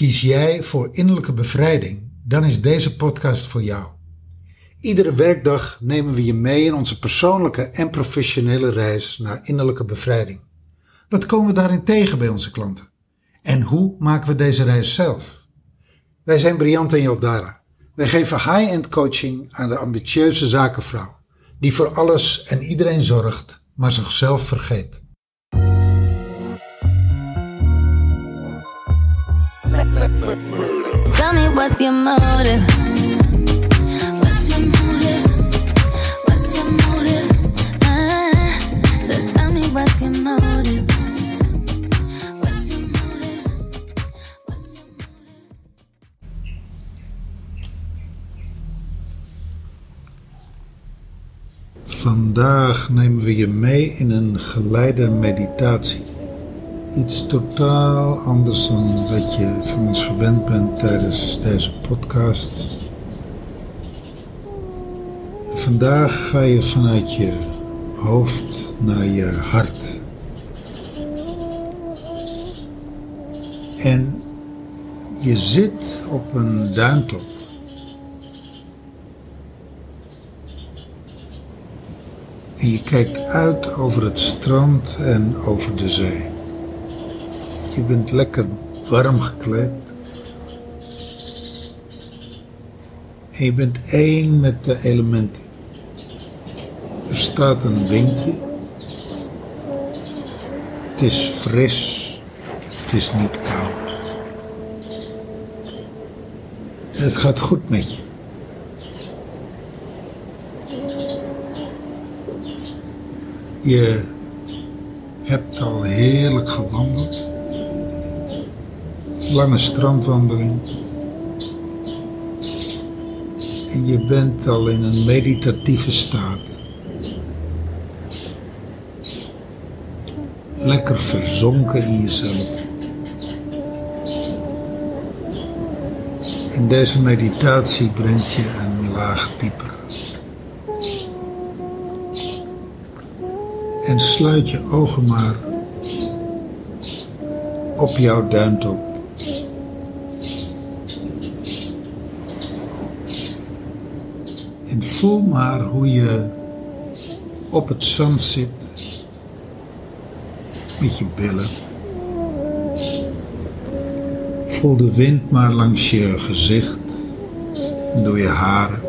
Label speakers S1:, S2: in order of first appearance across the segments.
S1: Kies jij voor innerlijke bevrijding, dan is deze podcast voor jou. Iedere werkdag nemen we je mee in onze persoonlijke en professionele reis naar innerlijke bevrijding. Wat komen we daarin tegen bij onze klanten? En hoe maken we deze reis zelf? Wij zijn Briant en Jaldara. Wij geven high-end coaching aan de ambitieuze zakenvrouw, die voor alles en iedereen zorgt, maar zichzelf vergeet.
S2: Tell me what's your?
S1: Vandaag nemen we je mee in een geleide meditatie. Iets totaal anders dan wat je van ons gewend bent tijdens deze podcast. Vandaag ga je vanuit je hoofd naar je hart. En je zit op een duintop. En je kijkt uit over het strand en over de zee. Je bent lekker warm gekleed. En je bent één met de elementen. Er staat een windje. Het is fris. Het is niet koud. Het gaat goed met je. Je hebt al heerlijk gewandeld. Lange strandwandeling. En je bent al in een meditatieve staat. Lekker verzonken in jezelf. In deze meditatie brengt je een laag dieper. En sluit je ogen maar op jouw duintop. En voel maar hoe je op het zand zit met je billen. Voel de wind maar langs je gezicht en door je haren.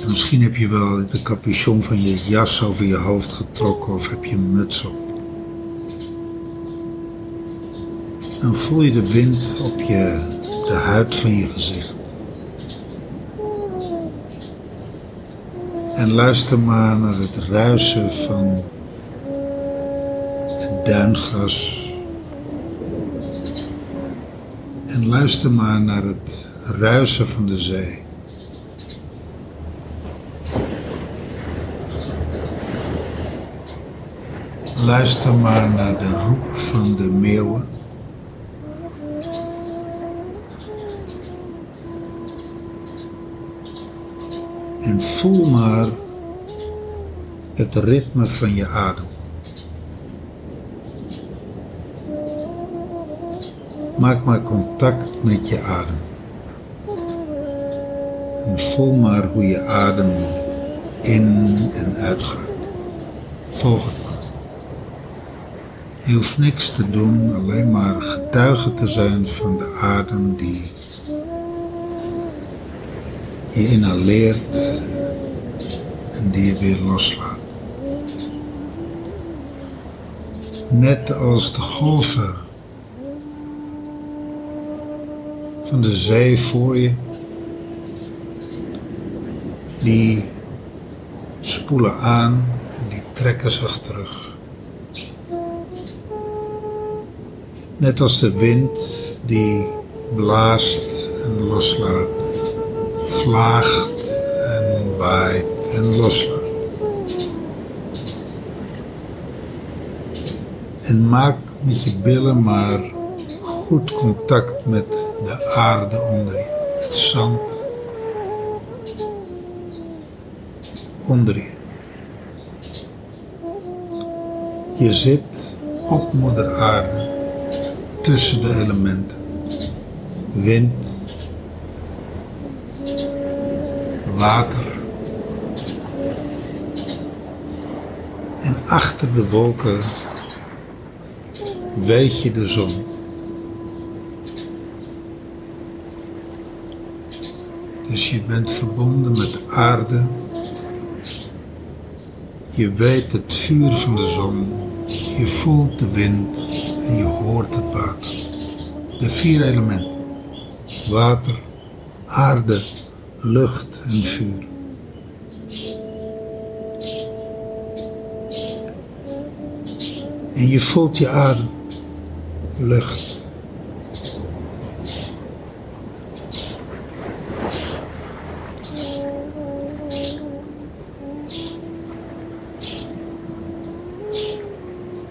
S1: En misschien heb je wel de capuchon van je jas over je hoofd getrokken of heb je een muts op. Dan voel je de wind op je, huid van je gezicht. En luister maar naar het ruisen van het duingras. En luister maar naar het ruisen van de zee. Luister maar naar de roep van de meeuwen. En voel maar het ritme van je adem. Maak maar contact met je adem. En voel maar hoe je adem in en uitgaat. Volg het maar. Je hoeft niks te doen, alleen maar getuige te zijn van de adem die je inhaleert en die je weer loslaat. Net als de golven van de zee voor je, die spoelen aan en die trekken zich terug. Net als de wind die blaast en loslaat, vlaagt en waait en loslaat. En maak met je billen maar goed contact met de aarde onder je, het zand onder je. Je zit op moeder aarde, tussen de elementen. Wind, water. En achter de wolken weet je de zon. Dus je bent verbonden met de aarde. Je weet het vuur van de zon. Je voelt de wind en je hoort het water. De vier elementen. Water, aarde, lucht en vuur. En je voelt je adem, lucht.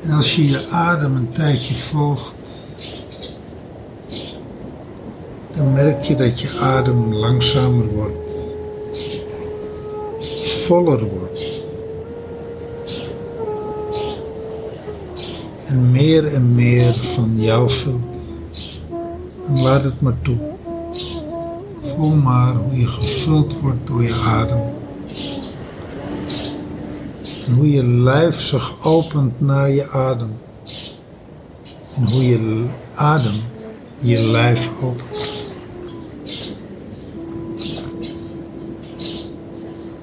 S1: En als je je adem een tijdje volgt, dan merk je dat je adem langzamer wordt, voller wordt. En meer en meer van jou vult. En laat het maar toe. Voel maar hoe je gevuld wordt door je adem. En hoe je lijf zich opent naar je adem. En hoe je adem je lijf opent.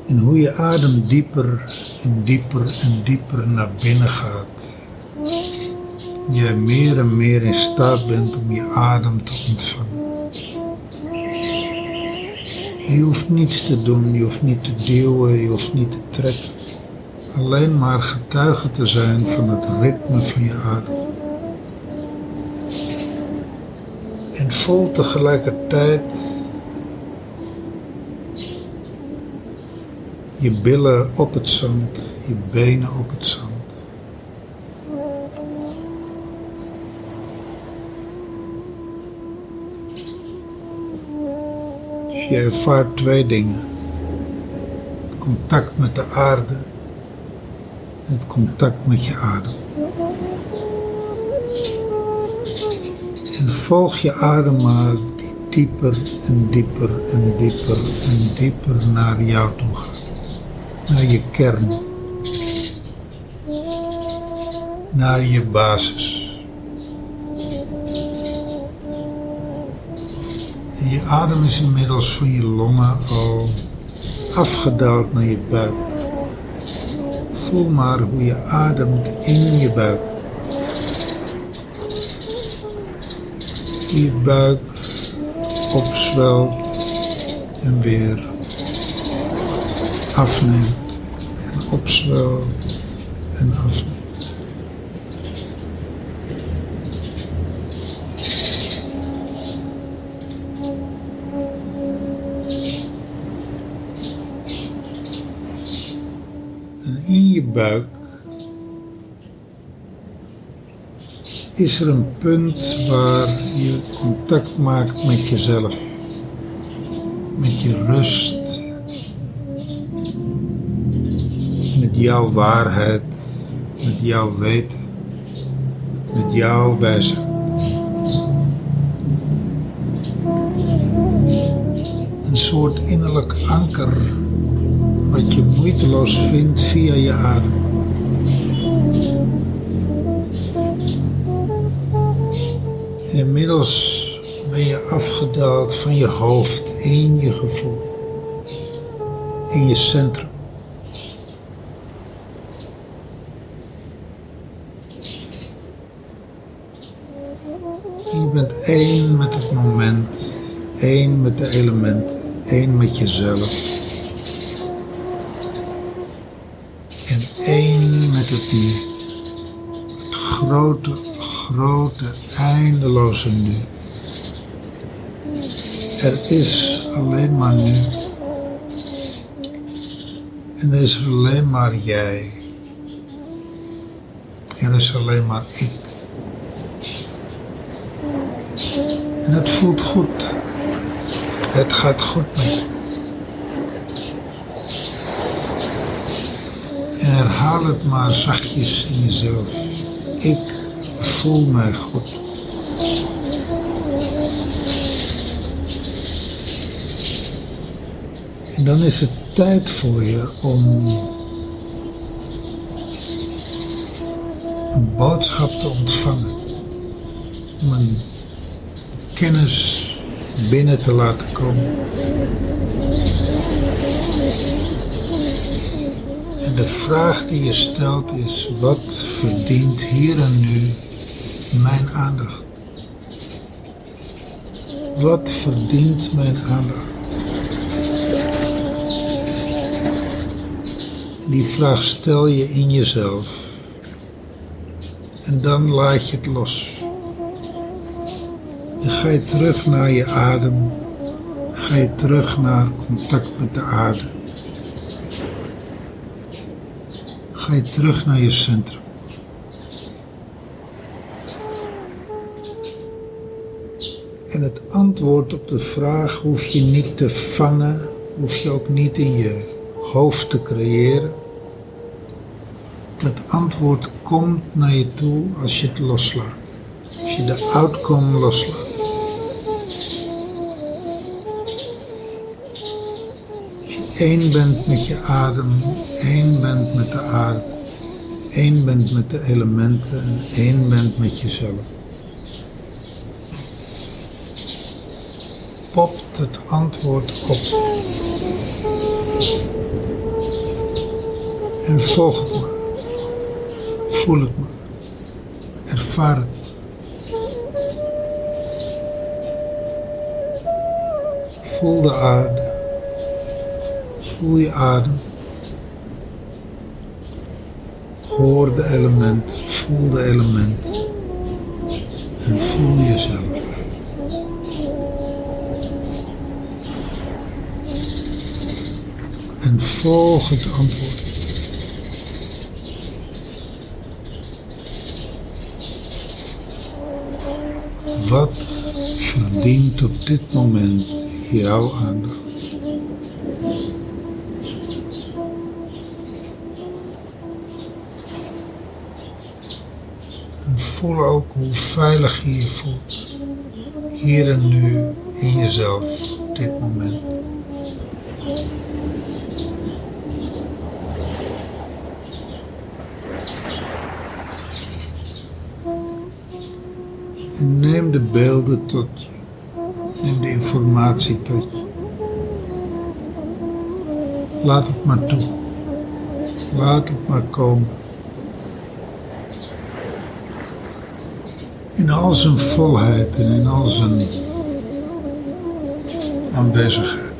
S1: En hoe je adem dieper en dieper en dieper naar binnen gaat. Jij meer en meer in staat bent om je adem te ontvangen. Je hoeft niets te doen, je hoeft niet te duwen, je hoeft niet te trekken. Alleen maar getuige te zijn van het ritme van je adem. En voel tegelijkertijd je billen op het zand, je benen op het zand. Je ervaart twee dingen. Het contact met de aarde en het contact met je adem. En volg je adem maar die dieper en dieper en dieper en dieper naar jou toe gaat naar je kern, naar je basis. Je adem is inmiddels van je longen al afgedaald naar je buik. Voel maar hoe je ademt in je buik. Je buik opzwelt en weer afneemt en opzwelt en afneemt. En in je buik is er een punt waar je contact maakt met jezelf, met je rust met jouw waarheid, met jouw weten, met jouw wijsheid. Een soort innerlijk anker moeiteloos vindt via je adem. Inmiddels ben je afgedaald van je hoofd in je gevoel, in je centrum. Je bent één met het moment, één met de elementen, één met jezelf. En één met het nu. Het grote, grote, eindeloze nu. Er is alleen maar nu. En er is alleen maar jij. Er is alleen maar ik. En het voelt goed. Het gaat goed met je. En herhaal het maar zachtjes in jezelf. Ik voel mij goed. En dan is het tijd voor je om een boodschap te ontvangen. Om een kennis binnen te laten komen. En de vraag die je stelt is, wat verdient hier en nu mijn aandacht? Wat verdient mijn aandacht? Die vraag stel je in jezelf. En dan laat je het los. En ga je terug naar je adem. Ga je terug naar contact met de aarde. Ga je terug naar je centrum. En het antwoord op de vraag hoef je niet te vangen, hoef je ook niet in je hoofd te creëren. Het antwoord komt naar je toe als je het loslaat. Als je de outcome loslaat. Één bent met je adem, één bent met de aarde, één bent met de elementen en één bent met jezelf. Popt het antwoord op. En volg het maar. Voel het maar. Ervaar het. Voel de aarde. Voel je adem. Hoor de element. Voel de element. En voel jezelf. En volg het antwoord. Wat verdient op dit moment jouw aandacht? Voel ook hoe veilig je je voelt. Hier en nu in jezelf, dit moment. En neem de beelden tot je. Neem de informatie tot je. Laat het maar toe. Laat het maar komen. In al zijn volheid en in al zijn aanwezigheid.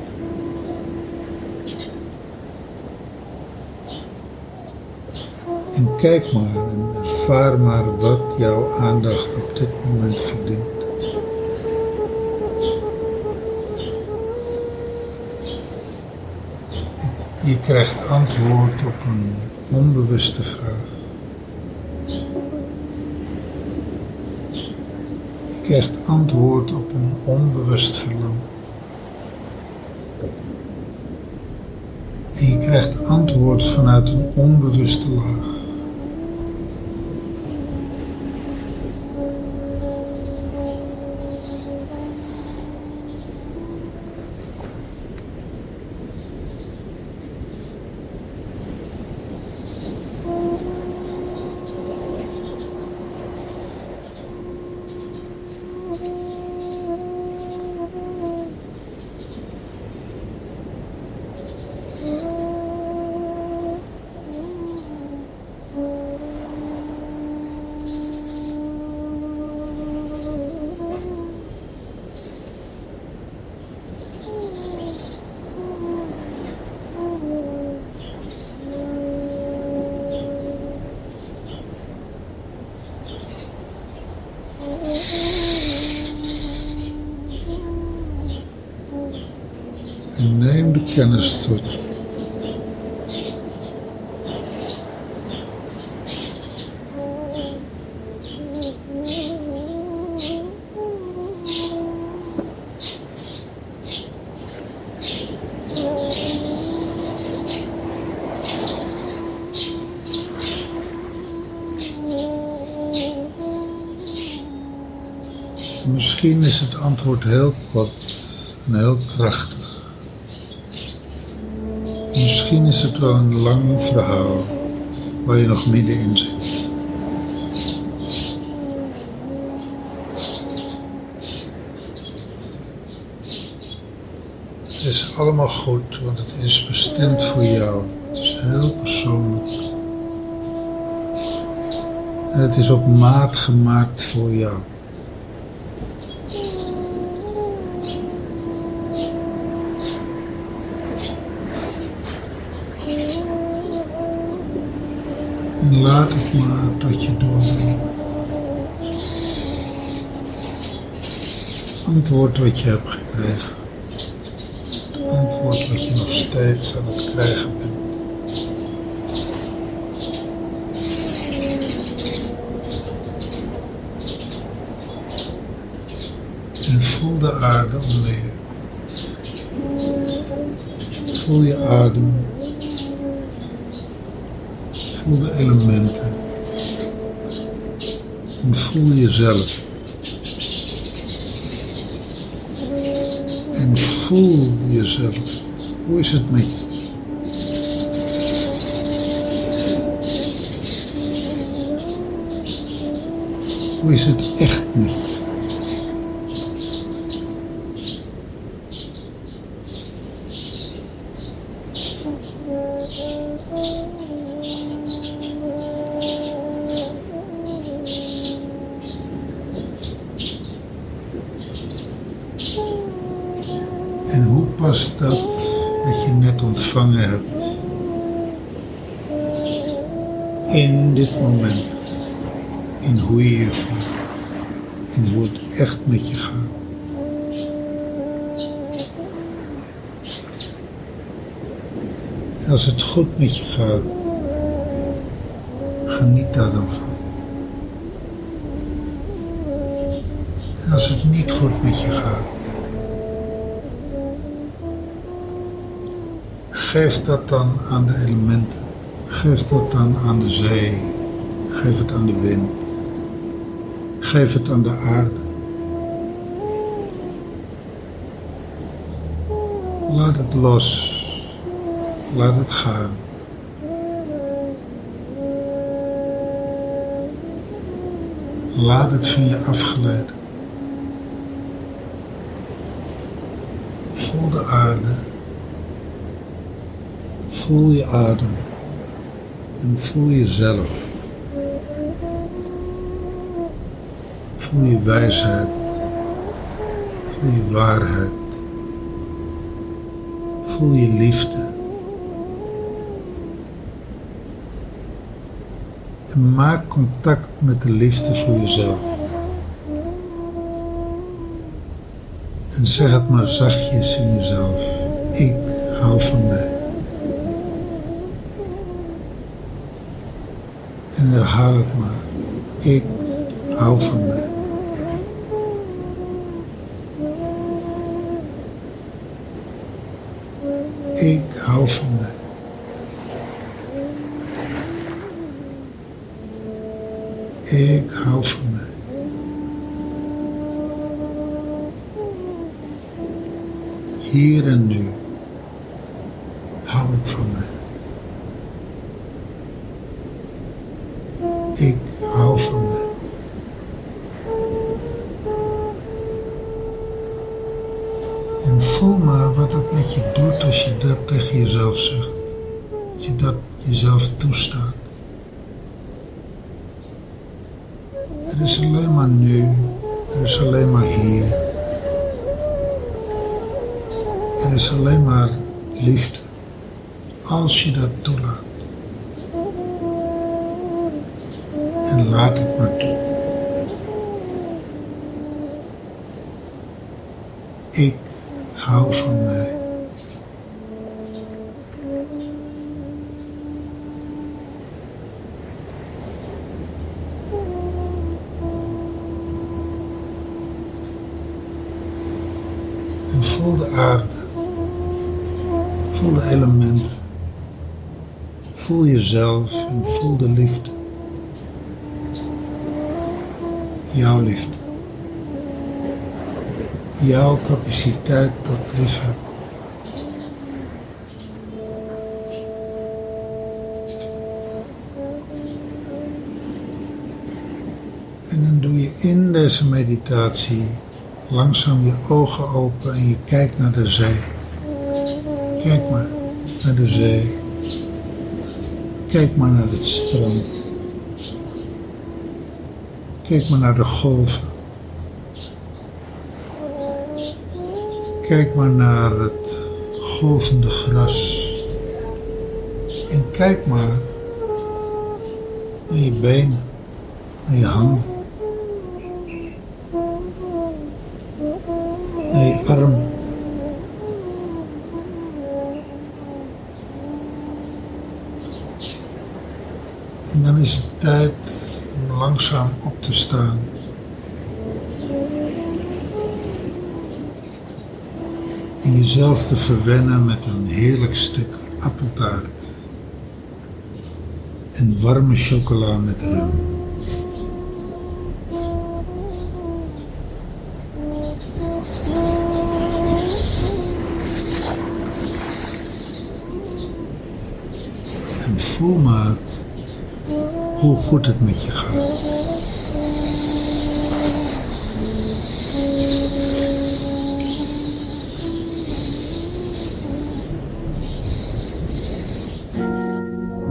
S1: En kijk maar en ervaar maar wat jouw aandacht op dit moment verdient. Je krijgt antwoord op een onbewuste vraag. Je krijgt antwoord op een onbewust verlangen. En je krijgt antwoord vanuit een onbewuste laag. en neem de kennis tot. Misschien is het antwoord heel kort en heel krachtig. Misschien is het wel een lang verhaal waar je nog middenin zit. Het is allemaal goed, want het is bestemd voor jou. Het is heel persoonlijk. En het is op maat gemaakt voor jou. En laat het maar tot je doordringen. Antwoord wat je hebt gekregen. Het antwoord wat je nog steeds aan het krijgen bent. En voel de aarde onder. Voel je adem. Voel de elementen. En voel jezelf. En voel jezelf. Hoe is het met je? Hoe is het echt met? En past dat wat je net ontvangen hebt in dit moment? In hoe je je voelt. In hoe het echt met je gaat. En als het goed met je gaat, geniet daar dan van. En als het niet goed met je gaat, geef dat dan aan de elementen. Geef dat dan aan de zee. Geef het aan de wind. Geef het aan de aarde. Laat het los. Laat het gaan. Laat het van je afgeleiden. Voel de aarde. Voel je adem. En voel jezelf. Voel je wijsheid. Voel je waarheid. Voel je liefde. En maak contact met de liefde voor jezelf. En zeg het maar zachtjes in jezelf. Ik hou van mij. En herhaal het maar. Ik hou van mij. Ik hou van mij. Ik hou van mij. Hier en nu hou ik van mij. Wat het met je doet als je dat tegen jezelf zegt. Dat je dat jezelf toestaat. Er is alleen maar nu. Er is alleen maar hier. Er is alleen maar liefde. Als je dat toelaat. En laat het maar toe. Ik hou mij. Voel de aarde. Voel de elementen. Voel jezelf en voel de liefde. Jouw liefde. jouw capaciteit tot liefhebben. En dan doe je in deze meditatie langzaam je ogen open en je kijkt naar de zee. Kijk maar naar de zee. Kijk maar naar het strand. Kijk maar naar de golven. Kijk maar naar het golvende gras. En kijk maar naar je benen, naar je handen, naar je armen. En dan is het tijd om langzaam op te staan. En jezelf te verwennen met een heerlijk stuk appeltaart. En warme chocola met rum. En voel maar hoe goed het met je gaat.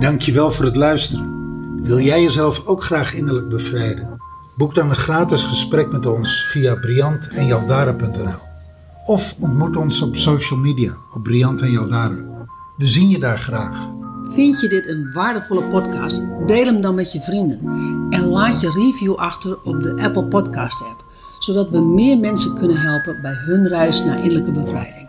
S1: Dankjewel voor het luisteren. Wil jij jezelf ook graag innerlijk bevrijden? Boek dan een gratis gesprek met ons via briant en Jaldara.nl of ontmoet ons op social media op Briant en Jaldara. We zien je daar graag.
S3: Vind je dit een waardevolle podcast? Deel hem dan met je vrienden. En laat je review achter op de Apple Podcast app. Zodat we meer mensen kunnen helpen bij hun reis naar innerlijke bevrijding.